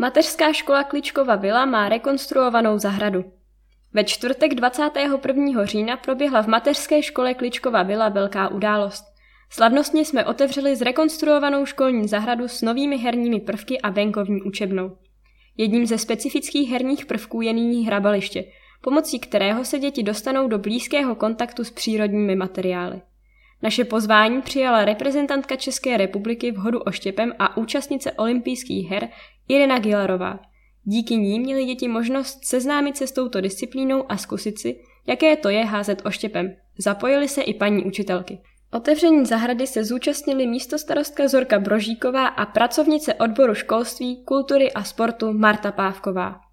Mateřská škola Kličkova Vila má rekonstruovanou zahradu. Ve čtvrtek 21. října proběhla v mateřské škole Kličkova Vila velká událost. Slavnostně jsme otevřeli zrekonstruovanou školní zahradu s novými herními prvky a venkovní učebnou. Jedním ze specifických herních prvků je nyní hrabaliště, pomocí kterého se děti dostanou do blízkého kontaktu s přírodními materiály. Naše pozvání přijala reprezentantka České republiky v hodu oštěpem a účastnice olympijských her Irena Gilarová. Díky ní měly děti možnost seznámit se s touto disciplínou a zkusit si, jaké to je házet oštěpem. Zapojily se i paní učitelky. Otevření zahrady se zúčastnili místostarostka Zorka Brožíková a pracovnice odboru školství, kultury a sportu Marta Pávková.